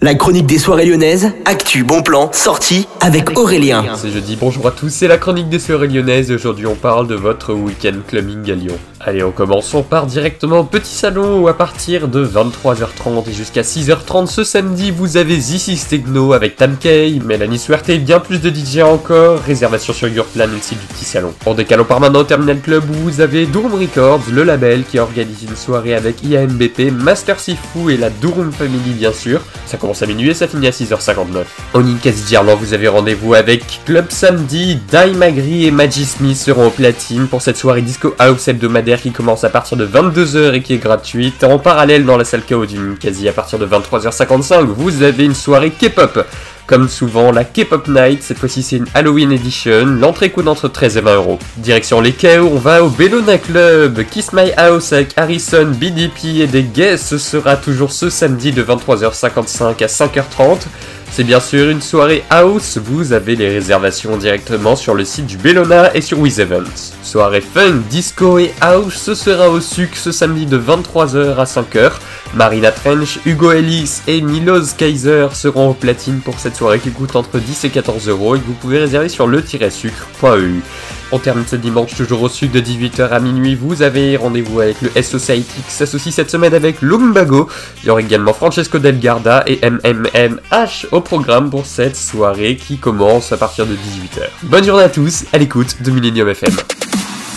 La chronique des soirées lyonnaises, actu, bon plan, sortie avec Aurélien. C'est jeudi, bonjour à tous, c'est la chronique des soirées lyonnaises et aujourd'hui on parle de votre week-end clubbing à Lyon. Allez, on commence, on part directement au petit salon où à partir de 23h30 et jusqu'à 6h30 ce samedi vous avez Zizi Stegno avec Tamkei, Mélanie Suerte et bien plus de DJ encore, réservation sur Yourplan et le site du petit salon. En décalant par maintenant au Terminal Club où vous avez Durum Records, le label qui organise une soirée avec IAMBP, Master Sifu et la Durum Family bien sûr. Ça commence à minuit et ça finit à 6h59. En Incas Dirland, vous avez rendez-vous avec Club Samedi, Dai Magri et Maggie Smith seront au platine pour cette soirée disco house hebdomadaire qui commence à partir de 22h et qui est gratuite. En parallèle, dans la salle KO du quasi à partir de 23h55, vous avez une soirée K-pop. Comme souvent, la K-Pop Night, cette fois-ci c'est une Halloween Edition, l'entrée coûte entre 13 et 20 euros. Direction les KO, on va au Bellona Club, Kiss My House avec Harrison, BDP et des guests, ce sera toujours ce samedi de 23h55 à 5h30. C'est bien sûr une soirée house, vous avez les réservations directement sur le site du Bellona et sur WizEvents. Soirée fun, disco et house, ce sera au suc ce samedi de 23h à 5h. Marina Trench, Hugo Ellis et Milos Kaiser seront au platine pour cette soirée qui coûte entre 10 et 14 euros et que vous pouvez réserver sur le-sucre.eu. On termine ce dimanche toujours au suc de 18h à minuit. Vous avez rendez-vous avec le SOCIT qui s'associe cette semaine avec Lumbago. Il y aura également Francesco Delgarda et MMMH au programme pour cette soirée qui commence à partir de 18h. Bonne journée à tous, à l'écoute de Millennium FM.